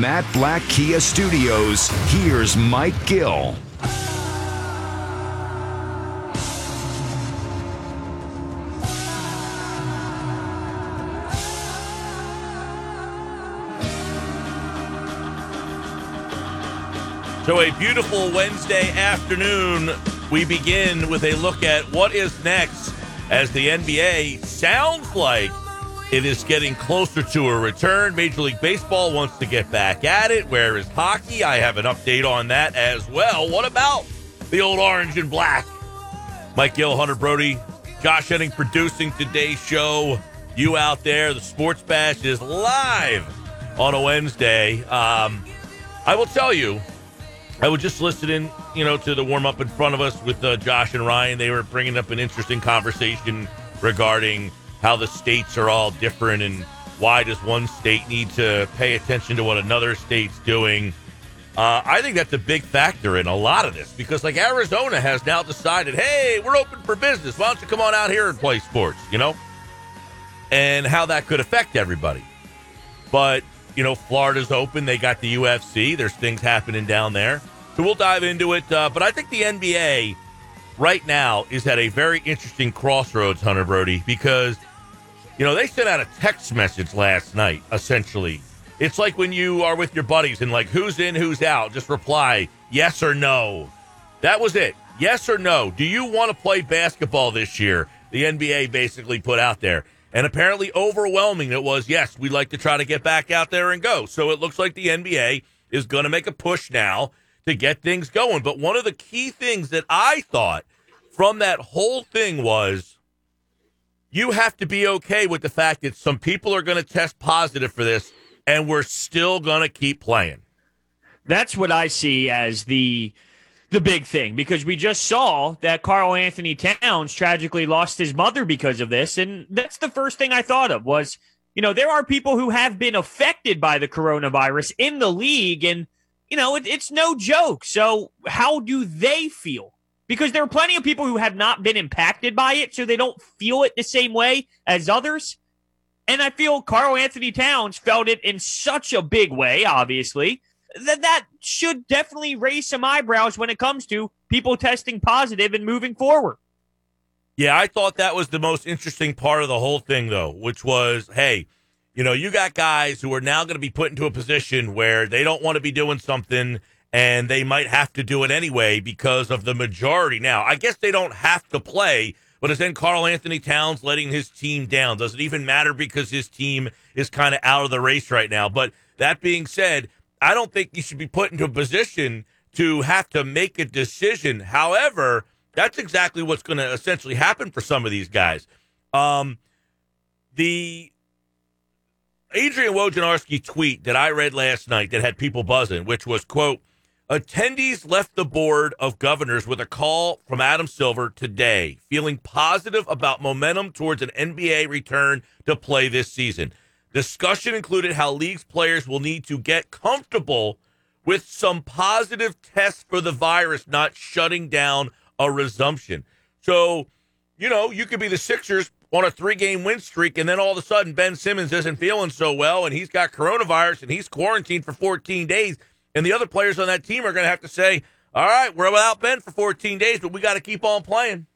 Matt Blatt Kia Studios, here's Mike Gill. So, a beautiful Wednesday afternoon, we begin with a look at what is next as the NBA sounds like it is getting closer to a return. Major League Baseball wants to get back at it. Where is hockey? I have an update on that as well. What about the old orange and black? Mike Gill, Hunter Brody, Josh Henning producing today's show. You out there, the Sports Bash is live on a Wednesday. Um, I will tell you, I was just listening, you know, to the warm up in front of us with uh, Josh and Ryan. They were bringing up an interesting conversation regarding how the states are all different and why does one state need to pay attention to what another state's doing. Uh, I think that's a big factor in a lot of this because, like, Arizona has now decided, hey, we're open for business. Why don't you come on out here and play sports, you know? And how that could affect everybody. But, you know, Florida's open. They got the UFC. There's things happening down there. So we'll dive into it. Uh, but I think the NBA right now is at a very interesting crossroads, Hunter Brody, because, you know, they sent out a text message last night, essentially. It's like when you are with your buddies and, like, who's in, who's out, just reply yes or no. That was it. Yes or no. Do you want to play basketball this year? The NBA basically put out there. And apparently, overwhelming, it was yes, we'd like to try to get back out there and go. So it looks like the NBA is going to make a push now to get things going. But one of the key things that I thought from that whole thing was you have to be okay with the fact that some people are going to test positive for this and we're still going to keep playing. That's what I see as the the big thing because we just saw that Karl-Anthony Towns tragically lost his mother because of this and that's the first thing I thought of was you know there are people who have been affected by the coronavirus in the league and you know, it, it's no joke. So, how do they feel? Because there are plenty of people who have not been impacted by it, so they don't feel it the same way as others. And I feel Karl-Anthony Towns felt it in such a big way, obviously, that that should definitely raise some eyebrows when it comes to people testing positive and moving forward. Yeah, I thought that was the most interesting part of the whole thing, though, which was hey, you know, you got guys who are now going to be put into a position where they don't want to be doing something and they might have to do it anyway because of the majority. Now, I guess they don't have to play, but is then Karl-Anthony Towns letting his team down? Does it even matter because his team is kind of out of the race right now? But that being said, I don't think you should be put into a position to have to make a decision. However, that's exactly what's going to essentially happen for some of these guys. Um, the Adrian Wojnarowski tweet that I read last night that had people buzzing, which was, quote, attendees left the board of governors with a call from Adam Silver today, feeling positive about momentum towards an NBA return to play this season. Discussion included how league's players will need to get comfortable with some positive tests for the virus not shutting down a resumption. So, you know, you could be the Sixers on a three game win streak, and then all of a sudden Ben Simmons isn't feeling so well, and he's got coronavirus and he's quarantined for 14 days, and the other players on that team are going to have to say, "All right, we're without Ben for 14 days, but we got to keep on playing."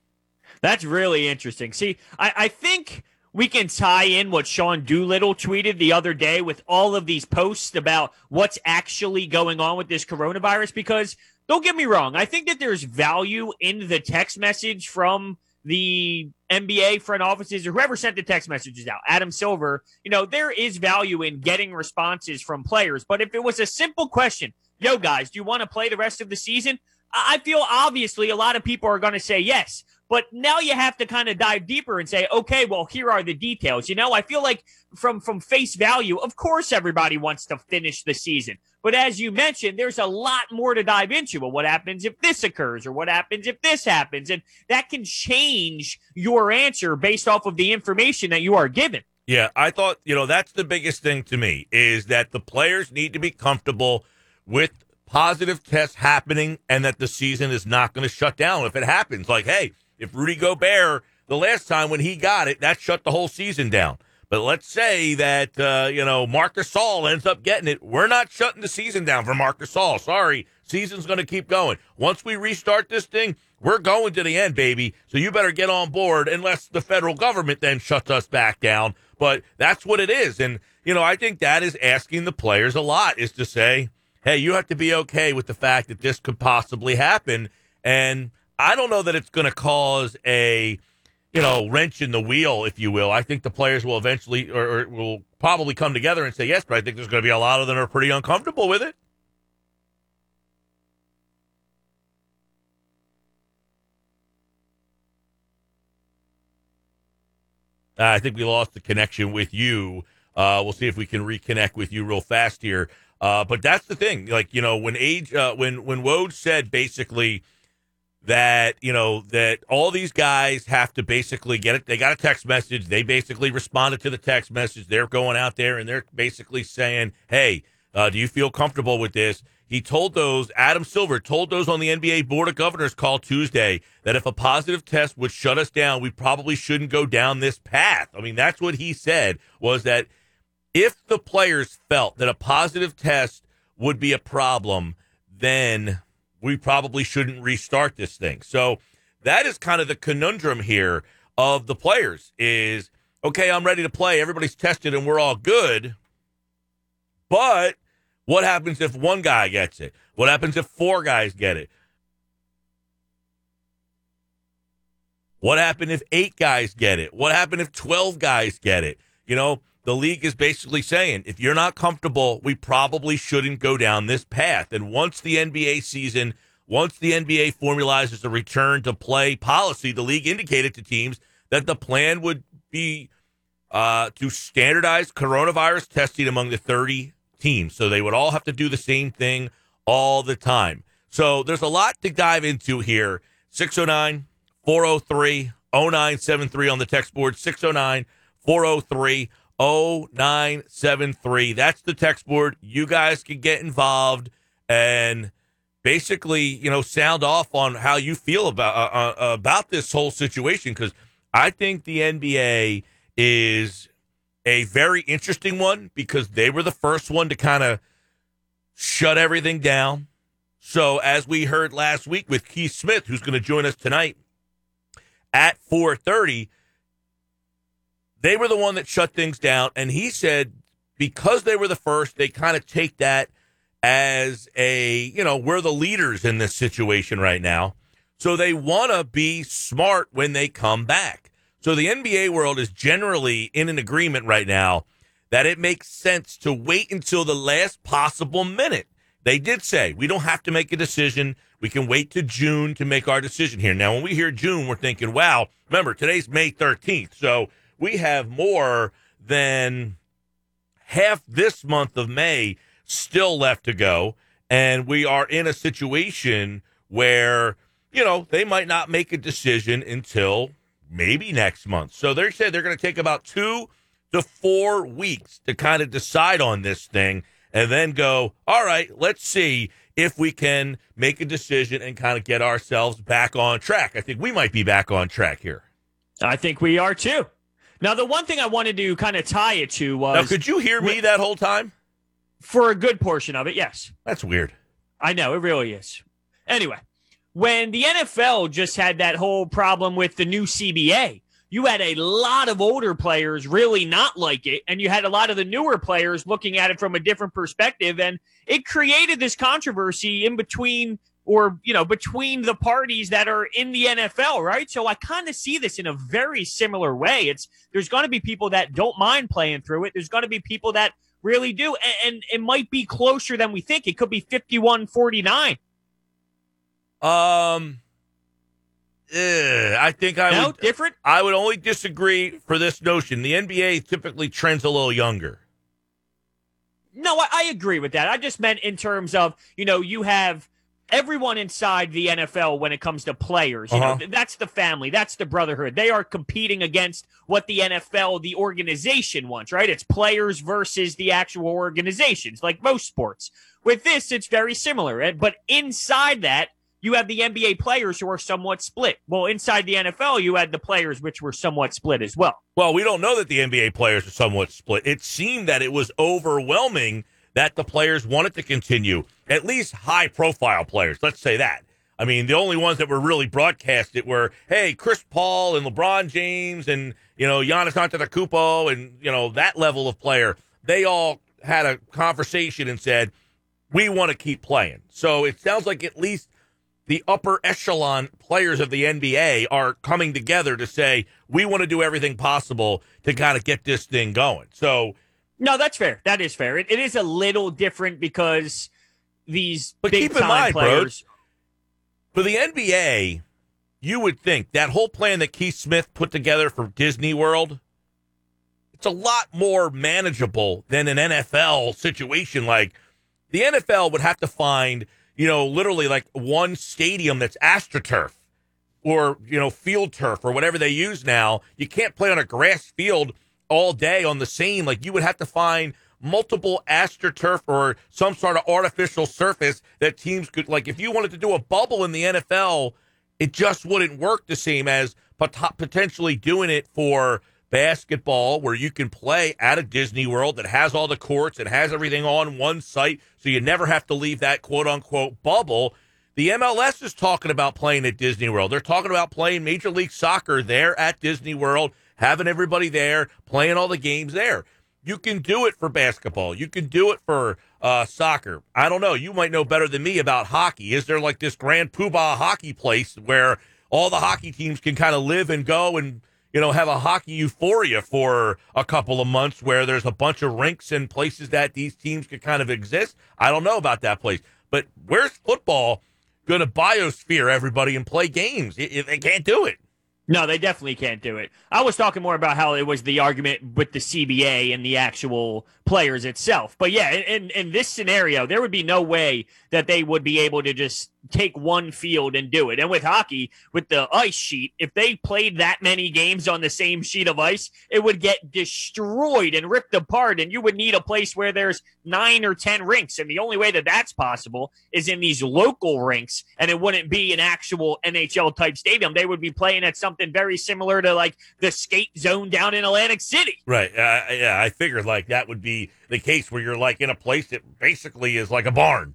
That's really interesting. See, I, I think we can tie in what Sean Doolittle tweeted the other day with all of these posts about what's actually going on with this coronavirus because don't get me wrong, I think that there's value in the text message from the NBA front offices or whoever sent the text messages out, Adam Silver, you know, there is value in getting responses from players. But if it was a simple question, yo, guys, do you want to play the rest of the season? I feel obviously a lot of people are going to say yes. But now you have to kind of dive deeper and say, okay, well, here are the details. You know, I feel like from from face value, of course, everybody wants to finish the season. But as you mentioned, there's a lot more to dive into. Well, what happens if this occurs, or what happens if this happens, and that can change your answer based off of the information that you are given. Yeah, I thought you know that's the biggest thing to me is that the players need to be comfortable with positive tests happening and that the season is not going to shut down if it happens. Like, hey if Rudy Gobert, the last time when he got it, that shut the whole season down. But let's say that uh, you know Marcus Gasol ends up getting it. We're not shutting the season down for Marcus Gasol. Sorry, season's going to keep going. Once we restart this thing, we're going to the end, baby. So you better get on board, unless the federal government then shuts us back down. But that's what it is, and you know I think that is asking the players a lot. Is to say, hey, you have to be okay with the fact that this could possibly happen, and I don't know that it's going to cause a you know, wrench in the wheel, if you will. I think the players will eventually or, or will probably come together and say yes, but I think there's going to be a lot of them are pretty uncomfortable with it. Uh, I think we lost the connection with you. Uh, we'll see if we can reconnect with you real fast here. Uh, but that's the thing. Like you know, when age, uh, when when Woj said basically that you know that all these guys have to basically get it. They got a text message. They basically responded to the text message. They're going out there and they're basically saying, "Hey, uh, do you feel comfortable with this?" He told those Adam Silver told those on the NBA Board of Governors call Tuesday that if a positive test would shut us down, we probably shouldn't go down this path. I mean, that's what he said was that if the players felt that a positive test would be a problem, then we probably shouldn't restart this thing. So that is kind of the conundrum here of the players is okay, I'm ready to play. Everybody's tested and we're all good. But what happens if one guy gets it? What happens if four guys get it? What happened if eight guys get it? What happened if 12 guys get it? You know, the league is basically saying if you're not comfortable, we probably shouldn't go down this path. And once the NBA season, once the NBA formalizes a return to play policy, the league indicated to teams that the plan would be uh, to standardize coronavirus testing among the 30 teams. So they would all have to do the same thing all the time. So there's a lot to dive into here. 609 403 0973 on the text board. 609 403 0973. That's the text board. You guys can get involved and basically, you know, sound off on how you feel about uh, uh, about this whole situation because I think the NBA is a very interesting one because they were the first one to kind of shut everything down. So, as we heard last week with Keith Smith, who's going to join us tonight at 4:30, they were the one that shut things down. And he said because they were the first, they kind of take that as a, you know, we're the leaders in this situation right now. So they want to be smart when they come back. So the NBA world is generally in an agreement right now that it makes sense to wait until the last possible minute. They did say we don't have to make a decision. We can wait to June to make our decision here. Now, when we hear June, we're thinking, wow, remember, today's May 13th. So we have more than half this month of May still left to go. And we are in a situation where, you know, they might not make a decision until maybe next month. So they said they're going to take about two to four weeks to kind of decide on this thing and then go, all right, let's see if we can make a decision and kind of get ourselves back on track. I think we might be back on track here. I think we are too. Now, the one thing I wanted to kind of tie it to was. Now, could you hear me that whole time? For a good portion of it, yes. That's weird. I know, it really is. Anyway, when the NFL just had that whole problem with the new CBA, you had a lot of older players really not like it, and you had a lot of the newer players looking at it from a different perspective, and it created this controversy in between or you know between the parties that are in the NFL, right? So I kind of see this in a very similar way. It's there's going to be people that don't mind playing through it. There's going to be people that really do and, and it might be closer than we think. It could be 51-49. Um I think I no, would different. I would only disagree for this notion. The NBA typically trends a little younger. No, I, I agree with that. I just meant in terms of you know you have everyone inside the NFL when it comes to players. You uh-huh. know, that's the family, that's the brotherhood. They are competing against what the NFL, the organization wants, right? It's players versus the actual organizations, like most sports. With this, it's very similar. But inside that, you have the NBA players who are somewhat split. Well, inside the NFL, you had the players which were somewhat split as well. Well, we don't know that the NBA players are somewhat split. It seemed that it was overwhelming that the players wanted to continue, at least high profile players. Let's say that. I mean, the only ones that were really broadcasted were, hey, Chris Paul and LeBron James and, you know, Giannis Antetokounmpo and, you know, that level of player. They all had a conversation and said, we want to keep playing. So it sounds like at least the upper echelon players of the NBA are coming together to say, we want to do everything possible to kind of get this thing going. So, no, that's fair. That is fair. it, it is a little different because these but big keep in mind, players. Bro, for the NBA, you would think that whole plan that Keith Smith put together for Disney World, it's a lot more manageable than an NFL situation. Like the NFL would have to find, you know, literally like one stadium that's astroturf or, you know, field turf or whatever they use now. You can't play on a grass field all day on the same. Like you would have to find multiple astroturf or some sort of artificial surface that teams could like if you wanted to do a bubble in the NFL, it just wouldn't work the same as potentially doing it for basketball where you can play at a Disney World that has all the courts and has everything on one site so you never have to leave that quote unquote bubble. The MLS is talking about playing at Disney World. They're talking about playing Major League Soccer there at Disney World having everybody there, playing all the games there. You can do it for basketball. You can do it for uh, soccer. I don't know. You might know better than me about hockey. Is there like this grand poobah hockey place where all the hockey teams can kind of live and go and you know have a hockey euphoria for a couple of months where there's a bunch of rinks and places that these teams could kind of exist? I don't know about that place, but where's football going to biosphere everybody and play games? They can't do it. No, they definitely can't do it. I was talking more about how it was the argument with the CBA and the actual players itself. But yeah, in, in this scenario, there would be no way that they would be able to just take one field and do it. And with hockey, with the ice sheet, if they played that many games on the same sheet of ice, it would get destroyed and ripped apart. And you would need a place where there's nine or 10 rinks. And the only way that that's possible is in these local rinks. And it wouldn't be an actual NHL type stadium. They would be playing at something very similar to like the skate zone down in Atlantic City. Right. Uh, yeah. I figured like that would be the case where you're like in a place that basically is like a barn.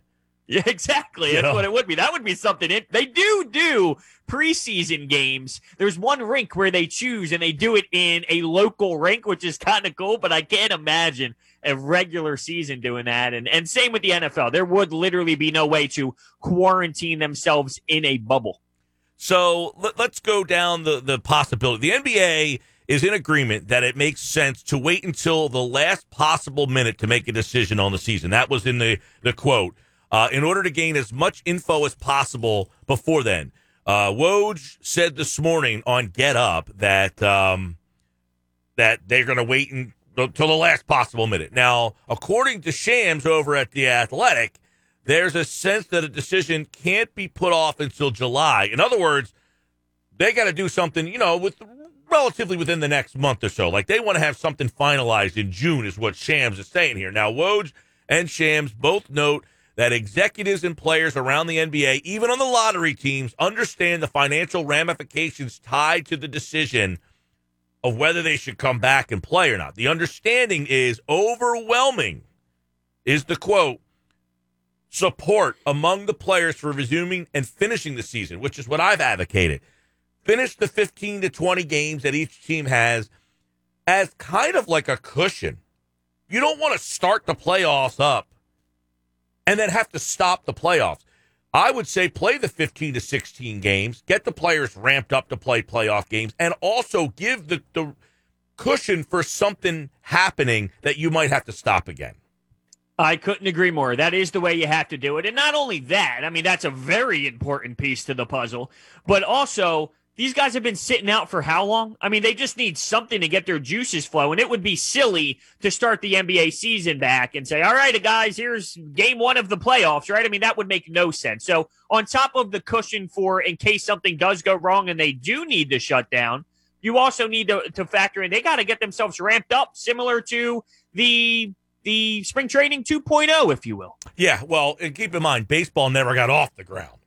Yeah, exactly. That's what it would be. That would be something. It, they do do preseason games. There's one rink where they choose and they do it in a local rink, which is kind of cool, but I can't imagine a regular season doing that. And, and same with the NFL. There would literally be no way to quarantine themselves in a bubble. So let, us go down the, the possibility. The NBA is in agreement that it makes sense to wait until the last possible minute to make a decision on the season. That was in the, the quote uh, in order to gain as much info as possible before then. Uh, Woj said this morning on Get Up that um, that they're going to wait until the last possible minute. Now, according to Shams over at the Athletic, there's a sense that a decision can't be put off until July. In other words, they got to do something, you know, with relatively within the next month or so. Like they want to have something finalized in June, is what Shams is saying here. Now, Woj and Shams both note that executives and players around the NBA, even on the lottery teams, understand the financial ramifications tied to the decision of whether they should come back and play or not. The understanding is overwhelming, is the quote, support among the players for resuming and finishing the season, which is what I've advocated. Finish the 15 to 20 games that each team has as kind of like a cushion. You don't want to start the playoffs up and then have to stop the playoffs. I would say play the 15 to 16 games, get the players ramped up to play playoff games, and also give the, the cushion for something happening that you might have to stop again. I couldn't agree more. That is the way you have to do it. And not only that, I mean, that's a very important piece to the puzzle, but also these guys have been sitting out for how long? I mean, they just need something to get their juices flowing. It would be silly to start the NBA season back and say, all right, guys, here's game one of the playoffs, right? I mean, that would make no sense. So, on top of the cushion for in case something does go wrong and they do need to shut down, you also need to, to factor in they got to get themselves ramped up, similar to the the spring training 2.0, if you will. Yeah, well, and keep in mind, baseball never got off the ground.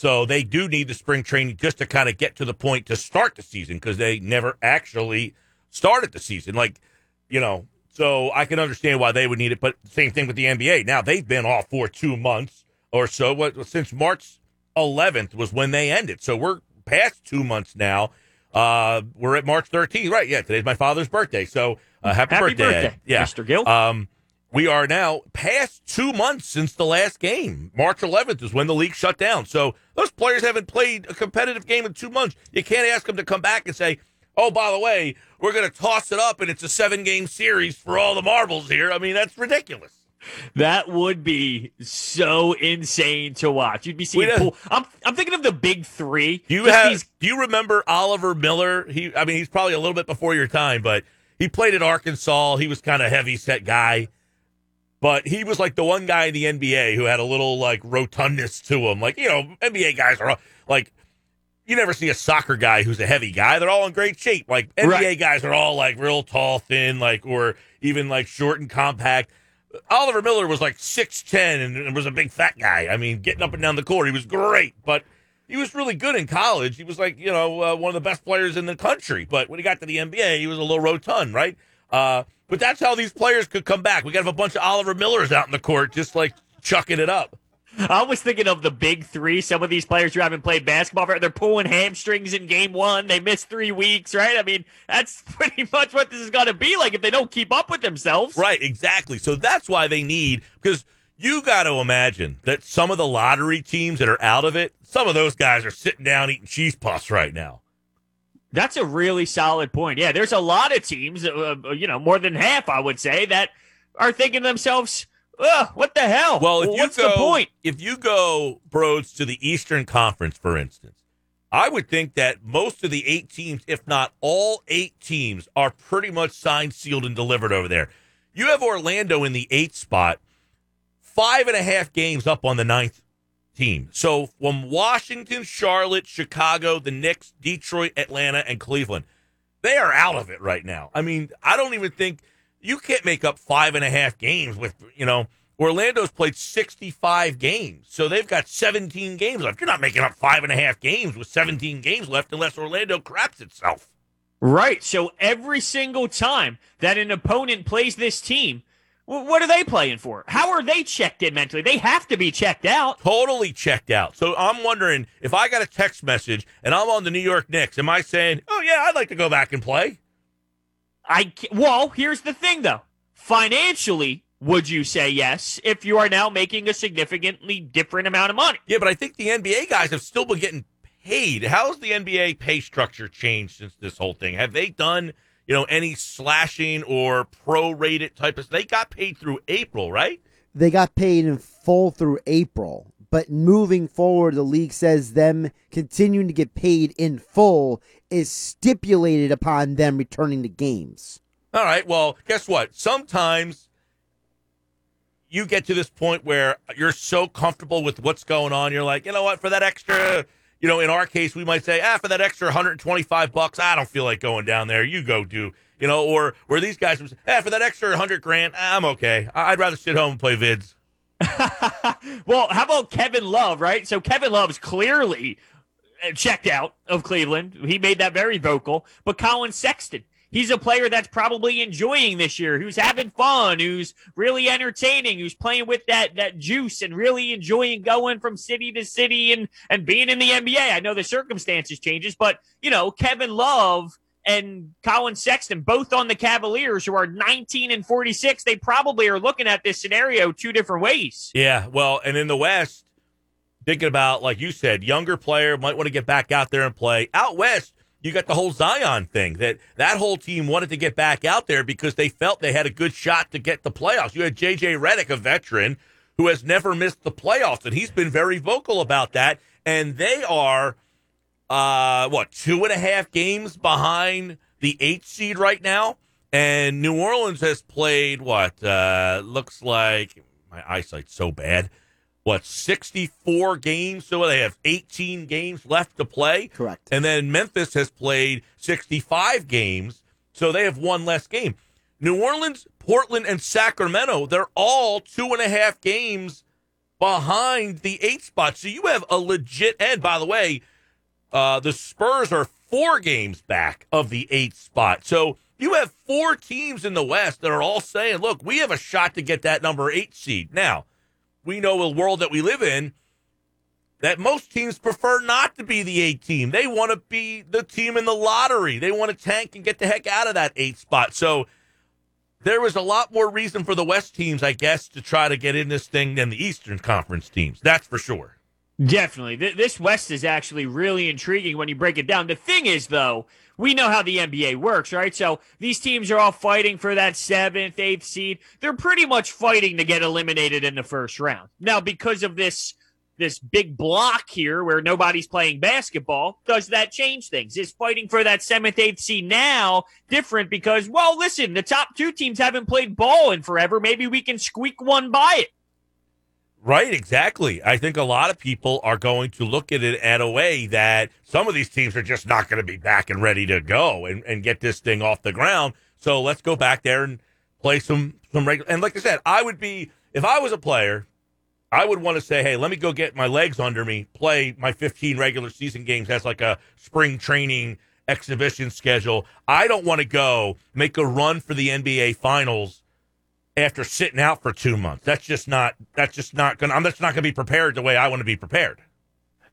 So they do need the spring training just to kind of get to the point to start the season because they never actually started the season. Like, you know, so I can understand why they would need it. But same thing with the NBA. Now they've been off for two months or so. What since March 11th was when they ended. So we're past two months now. Uh, we're at March 13th, right? Yeah, today's my father's birthday. So uh, happy, Happy birthday, birthday, yeah, Mr. Gill. Um, we are now past two months since the last game. March 11th is when the league shut down. So those players haven't played a competitive game in two months. You can't ask them to come back and say, "Oh, by the way, we're going to toss it up and it's a seven-game series for all the marbles here." I mean, that's ridiculous. That would be so insane to watch. You'd be seeing pool. I'm I'm thinking of the big three. Do you have? these- Do you remember Oliver Miller? He, I mean, he's probably a little bit before your time, but he played at Arkansas. He was kind of heavy set guy, but he was like the one guy in the NBA who had a little like rotundness to him. Like you know, NBA guys are all- like. You never see a soccer guy who's a heavy guy. They're all in great shape. Like NBA Right. guys are all like real tall, thin, like or even like short and compact. Oliver Miller was like six ten and, and was a big fat guy. I mean, getting up and down the court, he was great, but he was really good in college. He was like you know uh, one of the best players in the country. But when he got to the NBA, he was a little rotund, right? Uh, but that's how these players could come back. We got to have a bunch of Oliver Millers out in the court, just like chucking it up. I was thinking of the big three. Some of these players who haven't played basketball, for, they're pulling hamstrings in game one. They missed three weeks, right? I mean, that's pretty much what this is going to be like if they don't keep up with themselves. Right, exactly. So that's why they need because you got to imagine that some of the lottery teams that are out of it, some of those guys are sitting down eating cheese puffs right now. That's a really solid point. Yeah, there's a lot of teams, uh, uh, you know, more than half, I would say, that are thinking to themselves, what the hell? Well, if you what's go, the point? if you go, Broads, to the Eastern Conference, for instance, I would think that most of the eight teams, if not all eight teams, are pretty much signed, sealed, and delivered over there. You have Orlando in the eighth spot, five and a half games up on the ninth team. So from Washington, Charlotte, Chicago, the Knicks, Detroit, Atlanta, and Cleveland, they are out of it right now. I mean, I don't even think you can't make up five and a half games with, you know, Orlando's played 65 games. So they've got 17 games left. You're not making up five and a half games with 17 games left unless Orlando craps itself. Right. So every single time that an opponent plays this team, what are they playing for? How are they checked in mentally? They have to be checked out. Totally checked out. So I'm wondering if I got a text message and I'm on the New York Knicks, am I saying, oh, yeah, I'd like to go back and play? I well, here's the thing though. Financially, would you say yes if you are now making a significantly different amount of money? Yeah, but I think the NBA guys have still been getting paid. How's the NBA pay structure changed since this whole thing? Have they done, you know, any slashing or prorated type of They got paid through April, right? they got paid in full through April. But moving forward, the league says them continuing to get paid in full is stipulated upon them returning to games. All right. Well, guess what? Sometimes you get to this point where you're so comfortable with what's going on. You're like, you know what? For that extra, you know, in our case, we might say, ah, for that extra 125 bucks, I don't feel like going down there. You go do, you know, or where these guys would say, ah, for that extra 100 grand, I'm okay. I'd rather sit home and play vids. well, how about Kevin Love, right? So Kevin Love's clearly uh, checked out of Cleveland. He made that very vocal. But Collin Sexton, he's a player that's probably enjoying this year, who's having fun, who's really entertaining, who's playing with that that juice and really enjoying going from city to city and and being in the NBA. I know the circumstances changes, but you know, Kevin Love and Collin Sexton, both on the Cavaliers, who are 19 and 46, they probably are looking at this scenario two different ways. Yeah. Well, and in the West, thinking about, like you said, younger player might want to get back out there and play. Out West, you got the whole Zion thing that that whole team wanted to get back out there because they felt they had a good shot to get the playoffs. You had JJ Redick, a veteran who has never missed the playoffs, and he's been very vocal about that. And they are, uh, what, two and a half games behind the eight seed right now? And New Orleans has played what uh, looks like my eyesight's so bad. What, 64 games? So they have 18 games left to play. Correct. And then Memphis has played 65 games, so they have one less game. New Orleans, Portland, and Sacramento, they're all two and a half games behind the eight spot. So you have a legit. And by the way, uh, the Spurs are four games back of the eight spot. So you have four teams in the West that are all saying, look, we have a shot to get that number eight seed. Now, we know the world that we live in that most teams prefer not to be the eight team. They want to be the team in the lottery. They want to tank and get the heck out of that eight spot. So there was a lot more reason for the West teams, I guess, to try to get in this thing than the Eastern Conference teams. That's for sure. Definitely. This West is actually really intriguing when you break it down. The thing is, though, we know how the NBA works, right? So these teams are all fighting for that seventh, eighth seed. They're pretty much fighting to get eliminated in the first round. Now, because of this this big block here where nobody's playing basketball, does that change things? Is fighting for that seventh, eighth seed now different because, well, listen, the top two teams haven't played ball in forever. Maybe we can squeak one by it. Right, exactly. I think a lot of people are going to look at it at a way that some of these teams are just not going to be back and ready to go and, and get this thing off the ground. So let's go back there and play some some regular. And like I said, I would be if I was a player, I would want to say, hey, let me go get my legs under me, play my 15 regular season games as like a spring training exhibition schedule. I don't want to go make a run for the NBA Finals after sitting out for two months. That's just not. That's just not gonna. I'm just not gonna be prepared the way I want to be prepared.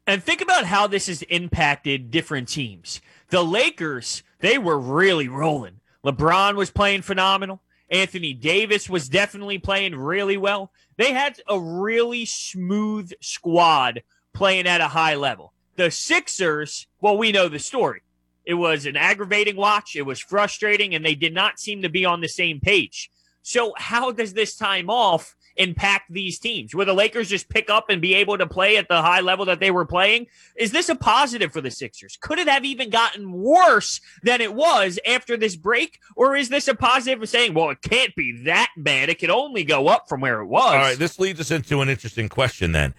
And think about how this has impacted different teams. The Lakers, they were really rolling. LeBron was playing phenomenal. Anthony Davis was definitely playing really well. They had a really smooth squad playing at a high level. The Sixers, well, we know the story. It was an aggravating watch. It was frustrating, and they did not seem to be on the same page. So, how does this time off impact these teams? Will the Lakers just pick up and be able to play at the high level that they were playing? Is this a positive for the Sixers? Could it have even gotten worse than it was after this break? Or is this a positive of saying, well, it can't be that bad? It can only go up from where it was. All right, this leads us into an interesting question then.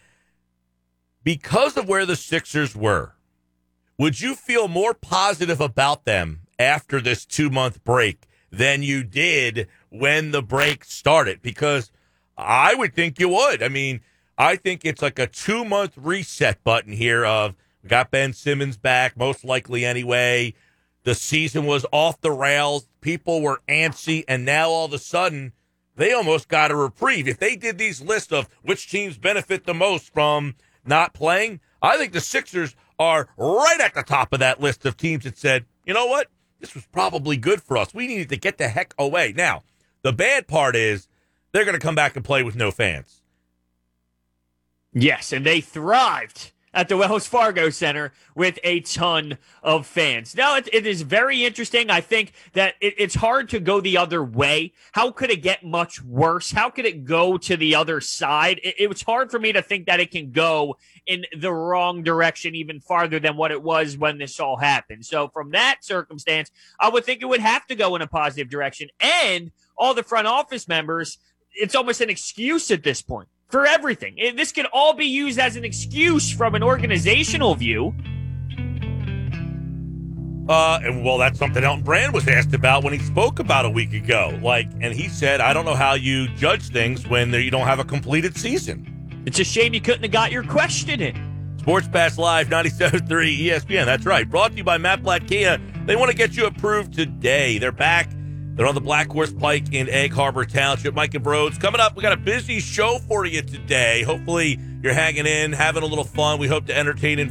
Because of where the Sixers were, would you feel more positive about them after this two month break than you did when the break started because I would think you would. I mean, I think it's like a two month reset button here of we got Ben Simmons back, most likely anyway. The season was off the rails. People were antsy, and now all of a sudden they almost got a reprieve. If they did these lists of which teams benefit the most from not playing, I think the Sixers are right at the top of that list of teams that said, you know what? This was probably good for us. We needed to get the heck away. Now, the bad part is they're going to come back and play with no fans. Yes, and they thrived at the Wells Fargo Center with a ton of fans. Now, it, it is very interesting. I think that it, it's hard to go the other way. How could it get much worse? How could it go to the other side? It, it was hard for me to think that it can go in the wrong direction even farther than what it was when this all happened. So, from that circumstance, I would think it would have to go in a positive direction. And all the front office members, it's almost an excuse at this point for everything. This could all be used as an excuse from an organizational view. Uh, and well, that's something Elton Brand was asked about when he spoke about a week ago. Like, and he said, "I don't know how you judge things when you don't have a completed season." It's a shame you couldn't have got your question in. Sports Bash Live 97.3 ESPN. That's right. Brought to you by Matt Blatt Kia. They want to get you approved today. They're back they're on the Black Horse Pike in Egg Harbor Township. Mike and Broads coming up. We got a busy show for you today. Hopefully, you're hanging in, having a little fun. We hope to entertain and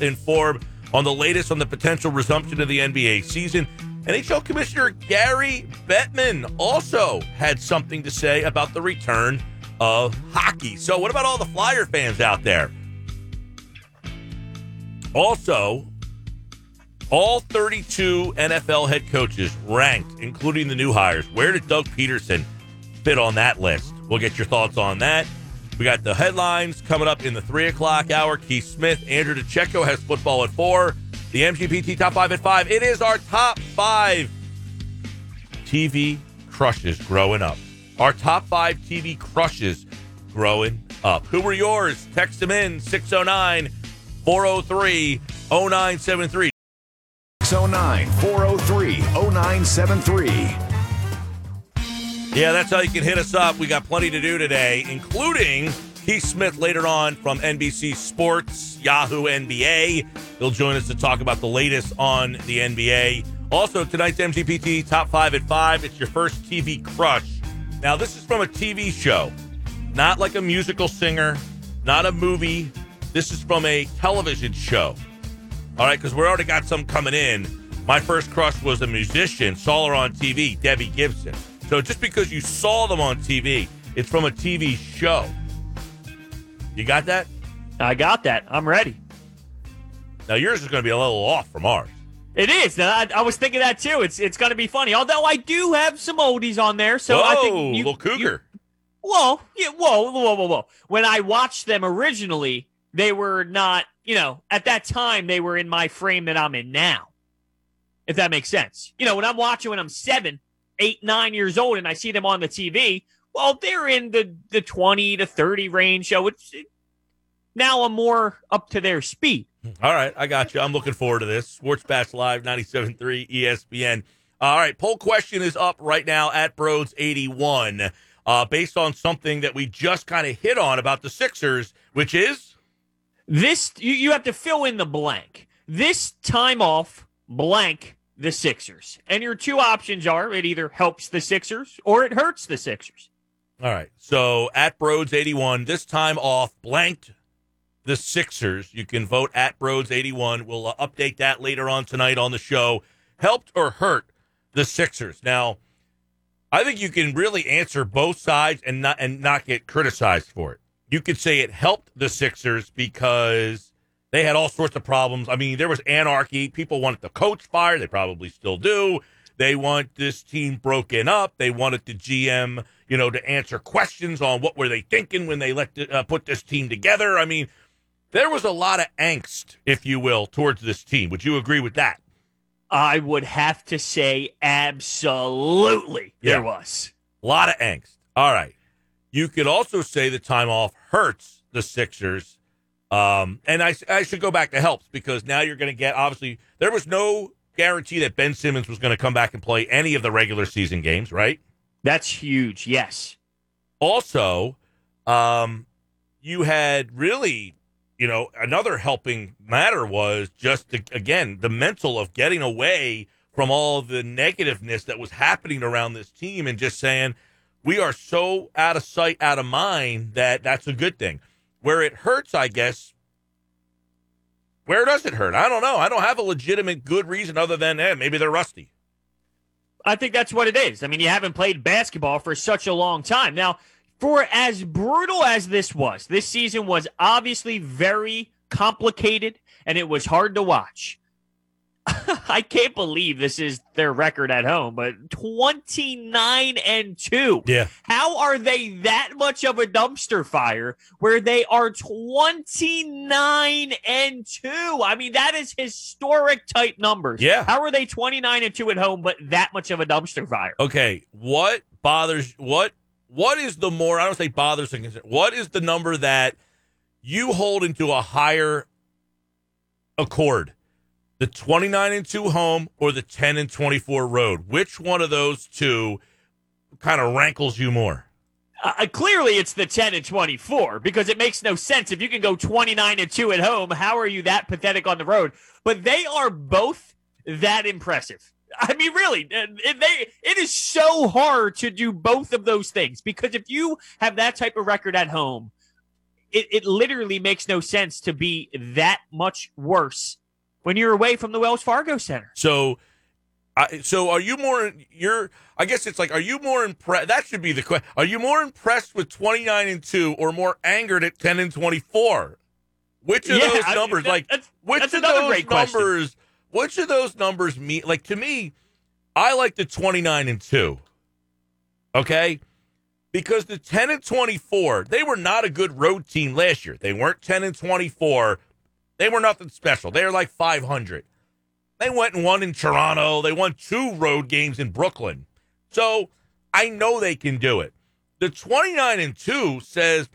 inform on the latest on the potential resumption of the NBA season. NHL Commissioner Gary Bettman also had something to say about the return of hockey. So, what about all the Flyer fans out there? Also, all 32 NFL head coaches ranked, including the new hires. Where did Doug Pederson fit on that list? We'll get your thoughts on that. We got the headlines coming up in the three o'clock hour. Keith Smith, Andrew DeCecco has football at four. The MGPT top five at five. It is our top five TV crushes growing up. Our top five TV crushes growing up. Who were yours? Text them in 609 403 0973. 609 403 0973. Yeah, that's how you can hit us up. We got plenty to do today, including Keith Smith later on from NBC Sports, Yahoo NBA. He'll join us to talk about the latest on the NBA. Also, tonight's MGPT Top 5 at 5. It's your first TV crush. Now, this is from a TV show, not like a musical singer, not a movie. This is from a television show. All right, because we already got some coming in. My first crush was a musician, saw her on TV, Debbie Gibson. So just because you saw them on TV, it's from a TV show. You got that? I got that. I'm ready. Now yours is going to be a little off from ours. It is. I, I was thinking that too. It's it's going to be funny. Although I do have some oldies on there, so whoa, I think you, little cougar. you- whoa, yeah, whoa, whoa, whoa, whoa. When I watched them originally, they were not. You know, at that time, they were in my frame that I'm in now. If that makes sense. You know, when I'm watching when I'm seven, eight, nine years old, and I see them on the TV, well, they're in the the twenty to thirty range. So it's now I'm more up to their speed. All right, I got you. I'm looking forward to this. Sports Bash Live 97.3 ESPN. All right, poll question is up right now at Broads 81, uh, based on something that we just kind of hit on about the Sixers, which is This you, you have to fill in the blank. This time off blank the Sixers. And your two options are it either helps the Sixers or it hurts the Sixers. all right. So at Broads 81, this time off blanked the Sixers. You can vote at Broads 81. We'll uh, update that later on tonight on the show. Helped or hurt the Sixers? Now, I think you can really answer both sides and not and not get criticized for it. You could say it helped the Sixers because they had all sorts of problems. I mean, there was anarchy. People wanted the coach fired. They probably still do. They want this team broken up. They wanted the GM, you know, to answer questions on what were they thinking when they let the, uh, put this team together. I mean, there was a lot of angst, if you will, towards this team. Would you agree with that? I would have to say absolutely Yeah. there was. A lot of angst. All right. You could also say the time off hurts the Sixers. Um, and I, I should go back to helps because now you're going to get obviously there was no guarantee that Ben Simmons was going to come back and play any of the regular season games, right? That's huge. Yes. Also, um, you had really, you know, another helping matter was just the, again the mental of getting away from all the negativeness that was happening around this team and just saying we are so out of sight, out of mind that that's a good thing. Where it hurts, I guess. Where does it hurt? I don't know. I don't have a legitimate good reason other than eh, maybe they're rusty. I think that's what it is. I mean, you haven't played basketball for such a long time. Now, for as brutal as this was, this season was obviously very complicated and it was hard to watch. I can't believe this is their record at home, but 29 and 2. Yeah. How are they that much of a dumpster fire where they are 29 and 2? I mean, that is historic type numbers. Yeah. How are they 29 and 2 at home, but that much of a dumpster fire? Okay, what bothers what what is the more I don't say bothers and concern. What is the number that you hold into a higher accord? The 29 and 2 home or the 10 and 24 road? Which one of those two kind of rankles you more? Uh, clearly, it's the 10 and 24 because it makes no sense. If you can go 29 and 2 at home, how are you that pathetic on the road? But they are both that impressive. I mean, really, uh, it, they, it is so hard to do both of those things because if you have that type of record at home, it, it literally makes no sense to be that much worse when you're away from the Wells Fargo Center. So I, so are you more you're I guess it's like are you more impressed that should be the question. Are you more impressed with 29 and 2 or more angered at 10 and 24? Which of Yeah, those I- numbers that- like that's- which that's of those great question. numbers which of those numbers mean like to me I like the 29 and 2. Okay? Because the 10 and 24, they were not a good road team last year. They weren't 10 and 24. They were nothing special. They were like 500. They went and won in Toronto. They won two road games in Brooklyn. So I know they can do it. The 29 and 2 says,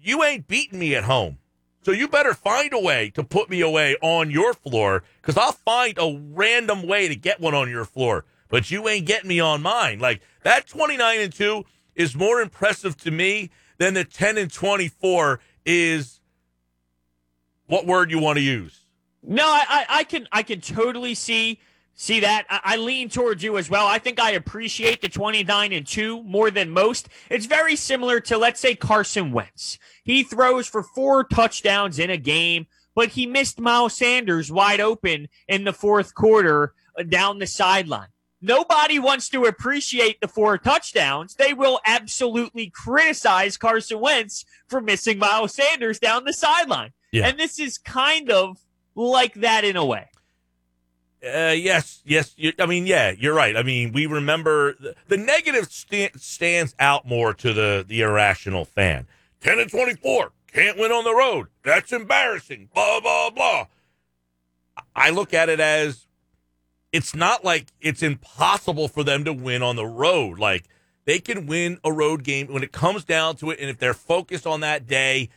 you ain't beating me at home. So you better find a way to put me away on your floor because I'll find a random way to get one on your floor. But you ain't getting me on mine. Like that 29 and 2 is more impressive to me than the 10 and 24 is what word you want to use. No, I, I, can I can totally see see that. I, I lean towards you as well. I think I appreciate the 29 and 2 more than most. It's very similar to let's say Carson Wentz. He throws for four touchdowns in a game, but he missed Miles Sanders wide open in the fourth quarter uh, down the sideline. Nobody wants to appreciate the four touchdowns. They will absolutely criticize Carson Wentz for missing Miles Sanders down the sideline. Yeah. And this is kind of like that in a way. Uh, yes, yes. You, I mean, yeah, you're right. I mean, we remember the, the negative st- stands out more to the the irrational fan. Ten and twenty four can't win on the road. That's embarrassing. Blah blah blah. I look at it as it's not like it's impossible for them to win on the road. Like they can win a road game when it comes down to it, and if they're focused on that day,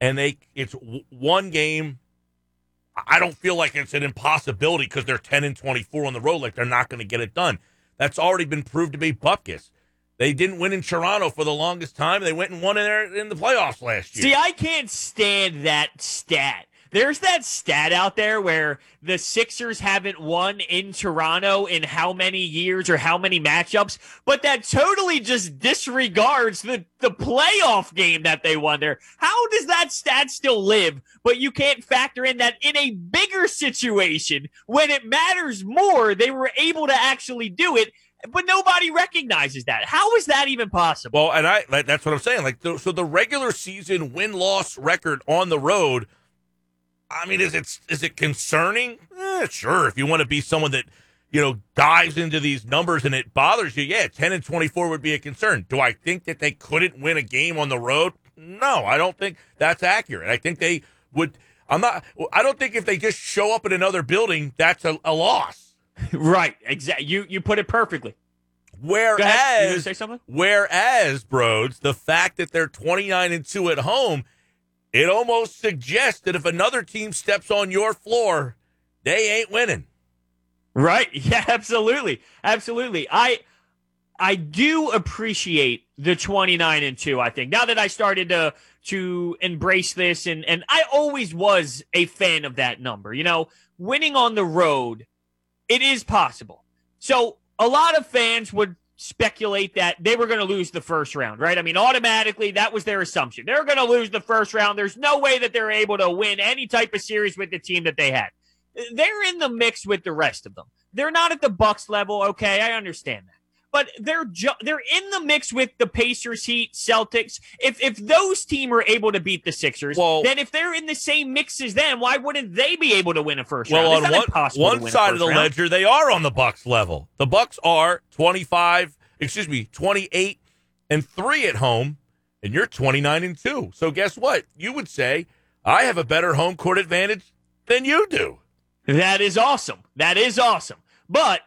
and they it's one game I don't feel like it's an impossibility because they're 10 and 24 on the road. Like they're not going to get it done. That's already been proved to be bupkis. They didn't win in Toronto for the longest time. They went and won in there in the playoffs last year. See, I can't stand that stat. There's that stat out there where the Sixers haven't won in Toronto in how many years or how many matchups, but that totally just disregards the, the playoff game that they won there. How does that stat still live? But you can't factor in that in a bigger situation when it matters more, they were able to actually do it. But nobody recognizes that. How is that even possible? Well, and I that's what I'm saying. Like, so the regular season win loss record on the road. I mean, is it is it concerning? Eh, sure. If you want to be someone that you know dives into these numbers and it bothers you, yeah, 10 and 24 would be a concern. Do I think that they couldn't win a game on the road? No, I don't think that's accurate. I think they would. I'm not. I don't think if they just show up in another building, that's a, a loss. right. Exactly. You you put it perfectly. Go ahead. You Whereas, say something? whereas, Broads, the fact that they're 29 and two at home, it almost suggests that if another team steps on your floor, they ain't winning. Right. Yeah, absolutely. Absolutely. I I do appreciate the 29 and 2, I think. Now that I started to to embrace this and and I always was a fan of that number. You know, winning on the road, it is possible. So, a lot of fans would speculate that they were going to lose the first round, right? I mean, automatically that was their assumption. They're going to lose the first round. There's no way that they're able to win any type of series with the team that they had. They're in the mix with the rest of them. They're not at the Bucks level, okay? I understand that. But they're ju- they're in the mix with the Pacers, Heat, Celtics. If if those team are able to beat the Sixers, Well- then if they're in the same mix as them, why wouldn't they be able to win a first Well, round? on one, one side of the round. ledger, they are on the Bucks level. The Bucks are 25, excuse me, 28 and 3 at home, and you're 29 and 2. So guess what? You would say, I have a better home court advantage than you do. That is awesome. That is awesome. But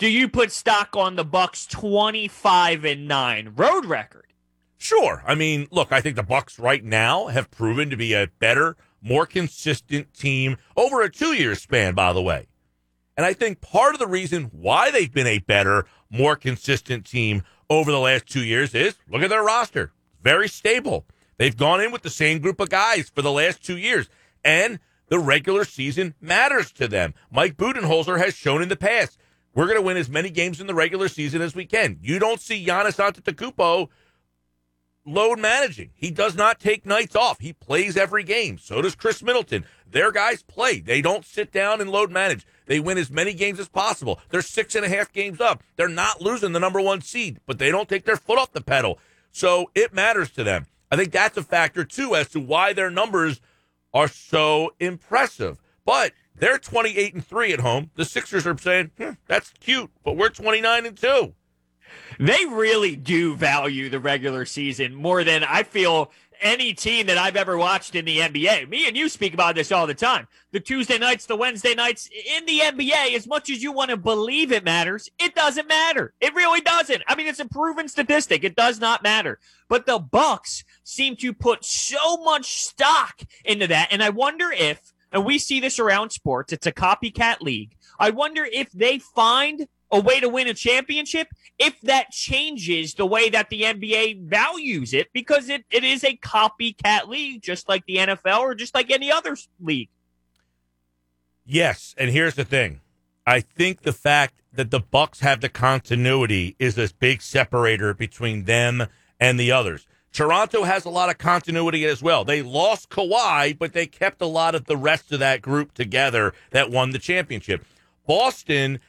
do you put stock on the Bucks 25 and 9 road record? Sure. I mean, look, I think the Bucks right now have proven to be a better, more consistent team over a 2-year span, by the way. And I think part of the reason why they've been a better, more consistent team over the last 2 years is look at their roster. Very stable. They've gone in with the same group of guys for the last 2 years. And the regular season matters to them. Mike Budenholzer has shown in the past we're going to win as many games in the regular season as we can. You don't see Giannis Antetokounmpo load managing. He does not take nights off. He plays every game. So does Khris Middleton. Their guys play. They don't sit down and load manage. They win as many games as possible. They're six and a half games up. They're not losing the number one seed, but they don't take their foot off the pedal. So it matters to them. I think that's a factor too as to why their numbers are so impressive. But they're 28 and 3 at home. The Sixers are saying, hmm, that's cute, but we're 29 and 2. They really do value the regular season more than I feel any team that I've ever watched in the NBA. Me and you speak about this all the time. The Tuesday nights, the Wednesday nights in the NBA, as much as you want to believe it matters, it doesn't matter. It really doesn't. I mean, it's a proven statistic. It does not matter. But the Bucks seem to put so much stock into that. And I wonder if, and we see this around sports, it's a copycat league. I wonder if they find a way to win a championship if that changes the way that the NBA values it because it, it is a copycat league just like the NFL or just like any other league. Yes, and here's the thing. I think the fact that the Bucks have the continuity is a big separator between them and the others. Toronto has a lot of continuity as well. They lost Kawhi, but they kept a lot of the rest of that group together that won the championship. Boston,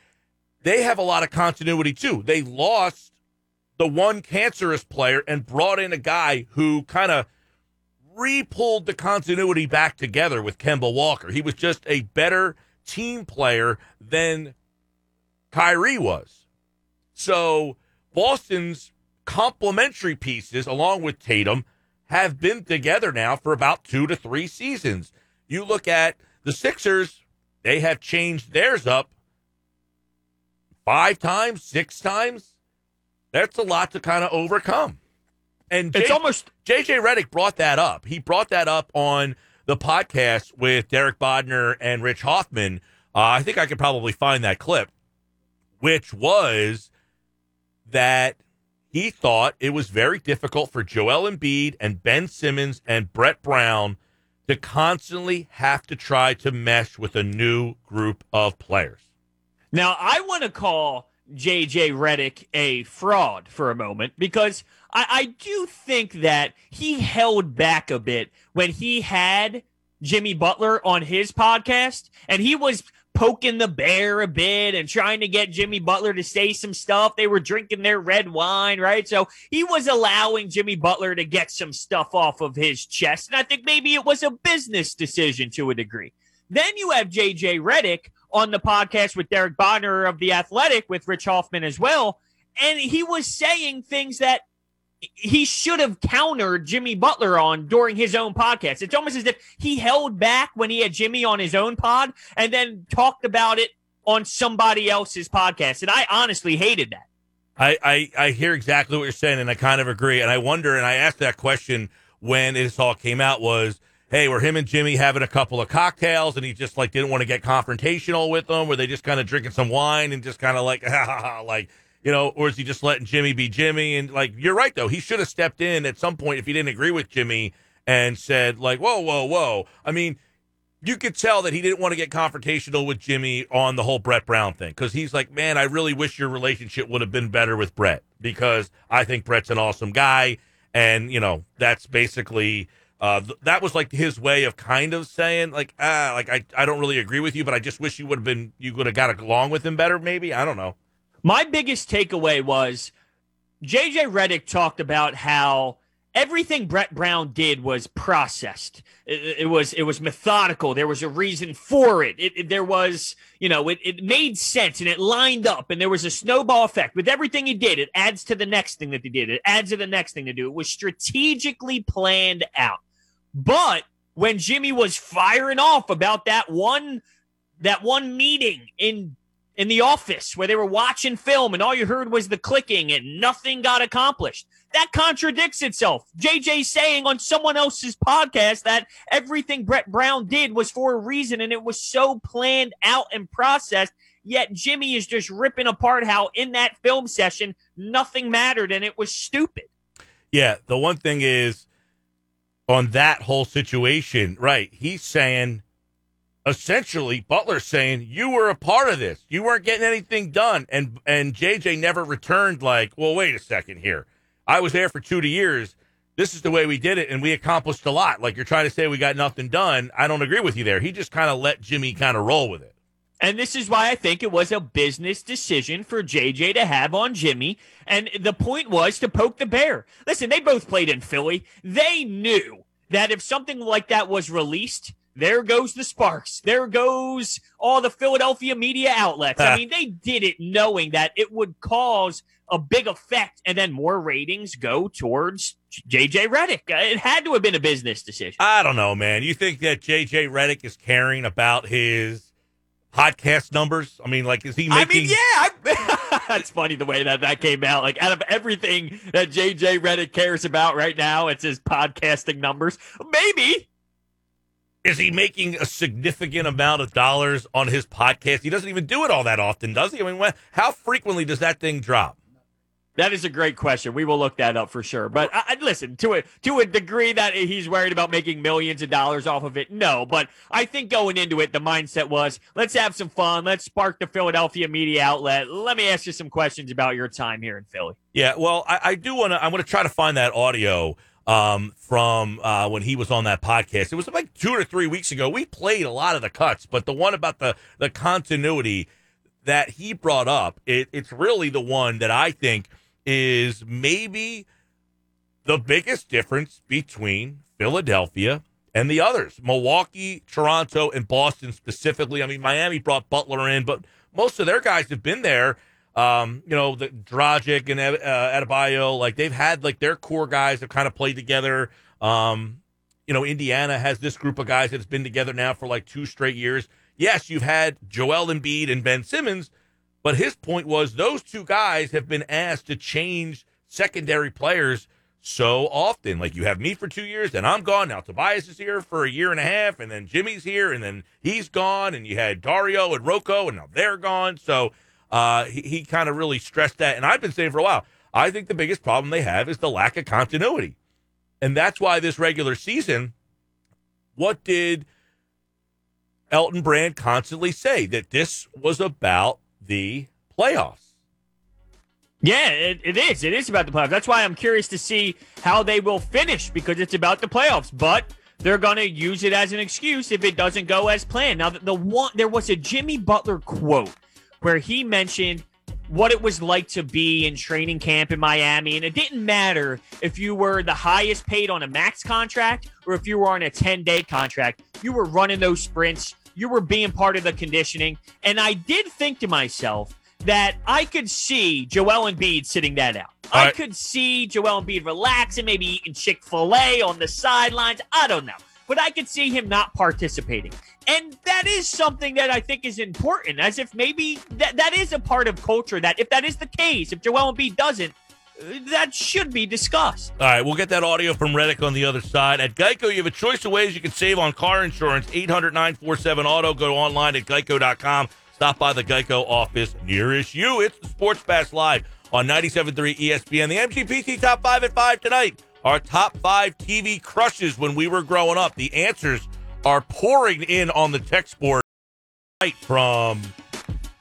they have a lot of continuity too. They lost the one cancerous player and brought in a guy who kind of re-pulled the continuity back together with Kemba Walker. He was just a better team player than Kyrie was. So Boston's complementary pieces, along with Tatum, have been together now for about two to three seasons. You look at the Sixers, they have changed theirs up five times, six times. That's a lot to kind of overcome. And It's almost JJ Redick brought that up. He brought that up on the podcast with Derek Bodner and Rich Hoffman. Uh, I think I could probably find that clip, which was that he thought it was very difficult for Joel Embiid and Ben Simmons and Brett Brown to constantly have to try to mesh with a new group of players. Now, I want to call JJ Redick a fraud for a moment because I, I do think that he held back a bit when he had Jimmy Butler on his podcast and he was poking the bear a bit and trying to get Jimmy Butler to say some stuff. They were drinking their red wine, right? So he was allowing Jimmy Butler to get some stuff off of his chest. And I think maybe it was a business decision to a degree. Then you have JJ Redick on the podcast with Derek Bodner of The Athletic with Rich Hoffman as well. And he was saying things that he should have countered Jimmy Butler on during his own podcast. It's almost as if he held back when he had Jimmy on his own pod and then talked about it on somebody else's podcast. And I honestly hated that. I, I, I hear exactly what you're saying, and I kind of agree. And I wonder, and I asked that question when this all came out was, hey, were him and Jimmy having a couple of cocktails, and he just like didn't want to get confrontational with them? Were they just kind of drinking some wine and just kind of like, like, you know, or is he just letting Jimmy be Jimmy? And like, you're right though, he should have stepped in at some point if he didn't agree with Jimmy and said like, whoa, whoa, whoa. I mean. You could tell that he didn't want to get confrontational with Jimmy on the whole Brett Brown thing because he's like, man, I really wish your relationship would have been better with Brett because I think Brett's an awesome guy. And, you know, that's basically, uh, th- that was like his way of kind of saying, like, ah, like, I, I don't really agree with you, but I just wish you would have been, you would have got along with him better, maybe. I don't know. My biggest takeaway was JJ Redick talked about how everything Brett Brown did was processed. It, it was it was methodical. There was a reason for it. It, it- there was you know it, it made sense and it lined up and there was a snowball effect with everything he did. It adds to the next thing that he did. It adds to the next thing to do. It was strategically planned out. But when Jimmy was firing off about that one that one meeting in in the office where they were watching film and all you heard was the clicking and nothing got accomplished. That contradicts itself. JJ saying on someone else's podcast that everything Brett Brown did was for a reason and it was so planned out and processed. Yet Jimmy is just ripping apart how in that film session nothing mattered and it was stupid. Yeah. The one thing is on that whole situation, right? He's saying, essentially Butler saying you were a part of this. You weren't getting anything done and and JJ never returned like, "Well, wait a second here. I was there for 2 years. This is the way we did it and we accomplished a lot. Like you're trying to say we got nothing done. I don't agree with you there. He just kind of let Jimmy kind of roll with it. And this is why I think it was a business decision for JJ to have on Jimmy. And the point was to poke the bear. Listen, they both played in Philly. They knew that if something like that was released, there goes the sparks. There goes all the Philadelphia media outlets. I mean, they did it knowing that it would cause a big effect and then more ratings go towards JJ Redick. Uh, It had to have been a business decision. I don't know, man. You think that JJ Redick is caring about his podcast numbers? I mean, like, is he making? I mean, yeah, I, that's funny the way that that came out. Like, out of everything that JJ Redick cares about right now, it's his podcasting numbers. Maybe, Is he making a significant amount of dollars on his podcast? He doesn't even do it all that often, does he? I mean, when, how frequently does that thing drop? That is a great question. We will look that up for sure. But I, I, listen to it to a degree that he's worried about making millions of dollars off of it. No, but I think going into it, the mindset was let's have some fun. Let's spark the Philadelphia media outlet. Let me ask you some questions about your time here in Philly. Yeah, well, I, I do want to. I want to try to find that audio um, from uh, when he was on that podcast. It was like two or three weeks ago. We played a lot of the cuts, but the one about the the continuity that he brought up, it, it's really the one that I think is maybe the biggest difference between Philadelphia and the others Milwaukee, Toronto, and Boston specifically. I mean, Miami brought Butler in, but most of their guys have been there. Um, you know, the Dragic and uh, Adebayo, like they've had like their core guys have kind of played together. Um, you know, Indiana has this group of guys that's been together now for like two straight years. Yes, you've had Joel Embiid and Ben Simmons, but his point was those two guys have been asked to change secondary players so often. Like you have me for two years, and I'm gone. Now Tobias is here for a year and a half, and then Jimmy's here, and then he's gone, and you had Dario and Rocco, and now they're gone. So uh, he, he kind of really stressed that. And I've been saying for a while, I think the biggest problem they have is the lack of continuity. And that's why this regular season, what did Elton Brand constantly say? That this was about the playoffs. Yeah, it, it is. It is about the playoffs. That's why I'm curious to see how they will finish because it's about the playoffs. But they're going to use it as an excuse if it doesn't go as planned. Now, the, one there was a Jimmy Butler quote where he mentioned what it was like to be in training camp in Miami. And it didn't matter if you were the highest paid on a max contract or if you were on a 10 day contract. You were running those sprints, you were being part of the conditioning. And I did think to myself that I could see Joel Embiid sitting that out. I could see Joel Embiid relaxing, maybe eating Chick fil A on the sidelines. I don't know. But I could see him not participating. And that is something that I think is important, as if maybe that, that is a part of culture that if that is the case, if Joel Embiid doesn't, uh, that should be discussed. All right, we'll get that audio from Redick on the other side. At Geico, you have a choice of ways you can save on car insurance. 800 947 Auto. Go online at geico.com. Stop by the Geico office nearest you. It's the Sports Bash Live on 97.3 ESPN. The MGPT Top 5 at 5 tonight. Our top five TV crushes when we were growing up. The answers are pouring in on the text board right from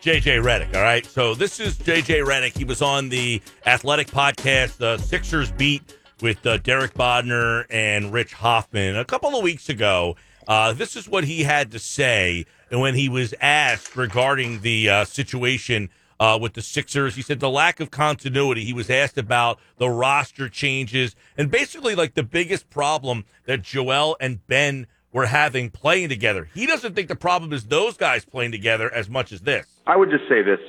JJ Redick. All right. So this is JJ Redick. He was on the Athletic podcast, the Sixers Beat with uh, Derek Bodner and Rich Hoffman a couple of weeks ago. Uh, this is what he had to say when he was asked regarding the uh, situation uh, with the Sixers. He said the lack of continuity. He was asked about the roster changes and basically like the biggest problem that Joel and Ben were having playing together. He doesn't think the problem is those guys playing together as much as this. I would just say this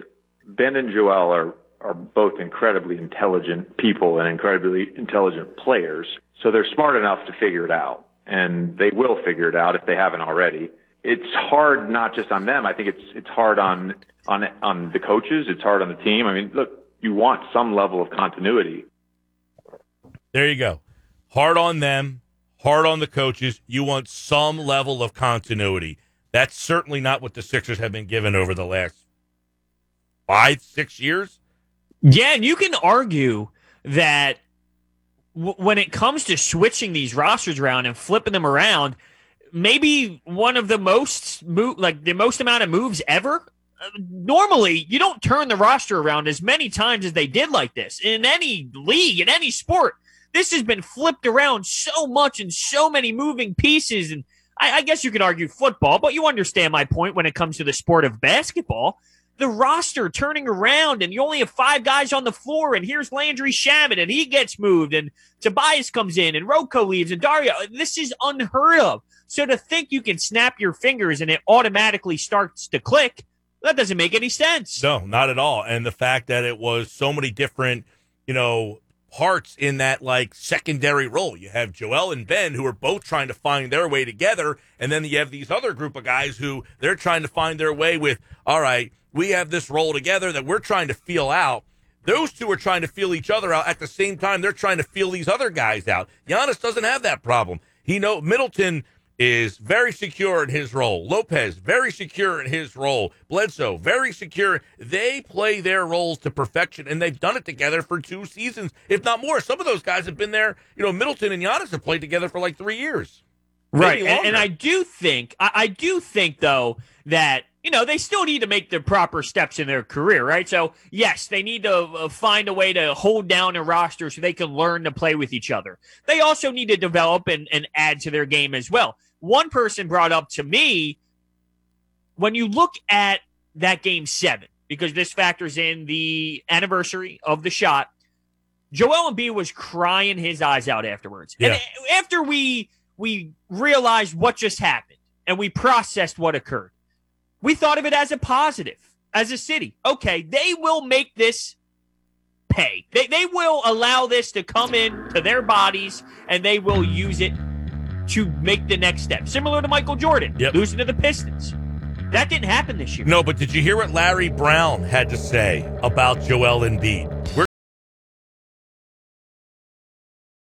Ben and Joel are, are both incredibly intelligent people and incredibly intelligent players. So they're smart enough to figure it out. And they will figure it out if they haven't already. It's hard not just on them. I think it's it's hard on on on the coaches. It's hard on the team. I mean, look, you want some level of continuity. There you go. Hard on them hard on the coaches. You want some level of continuity. That's certainly not what the Sixers have been given over the last five, six years. Yeah, and you can argue that w- when it comes to switching these rosters around and flipping them around, maybe one of the most mo- like the most amount of moves ever. Uh, normally, you don't turn the roster around as many times as they did like this in any league, in any sport. This has been flipped around so much and so many moving pieces. And I, I guess you could argue football, but you understand my point when it comes to the sport of basketball the roster turning around and you only have five guys on the floor and here's Landry Shamet and he gets moved and Tobias comes in and Rocco leaves and Dario. This is unheard of. So to think you can snap your fingers and it automatically starts to click, that doesn't make any sense. No, not at all. And the fact that it was so many different, you know, parts in that like secondary role. You have Joel and Ben who are both trying to find their way together, and then you have these other group of guys who they're trying to find their way with. All right, we have this role together that we're trying to feel out. Those two are trying to feel each other out at the same time. They're trying to feel these other guys out. Giannis doesn't have that problem. He know Middleton is very secure in his role. Lopez, very secure in his role. Bledsoe, very secure. They play their roles to perfection, and they've done it together for two seasons, if not more. Some of those guys have been there. You know, Middleton and Giannis have played together for like three years. Right. And, and. I do think, I, I do think though that you know they still need to make the proper steps in their career, right? So yes, they need to uh, find a way to hold down a roster so they can learn to play with each other. They also need to develop and, and add to their game as well. One person brought up to me when you look at that game seven, because this factors in the anniversary of the shot. Joel Embiid was crying his eyes out afterwards, Yeah. and after we we realized what just happened and we processed what occurred. We thought of it as a positive, as a city. Okay, they will make this pay. They, they will allow this to come in to their bodies and they will use it to make the next step. Similar to Michael Jordan Yep. losing to the Pistons. That didn't happen this year. No, but did you hear what Larry Brown had to say about Joel Embiid?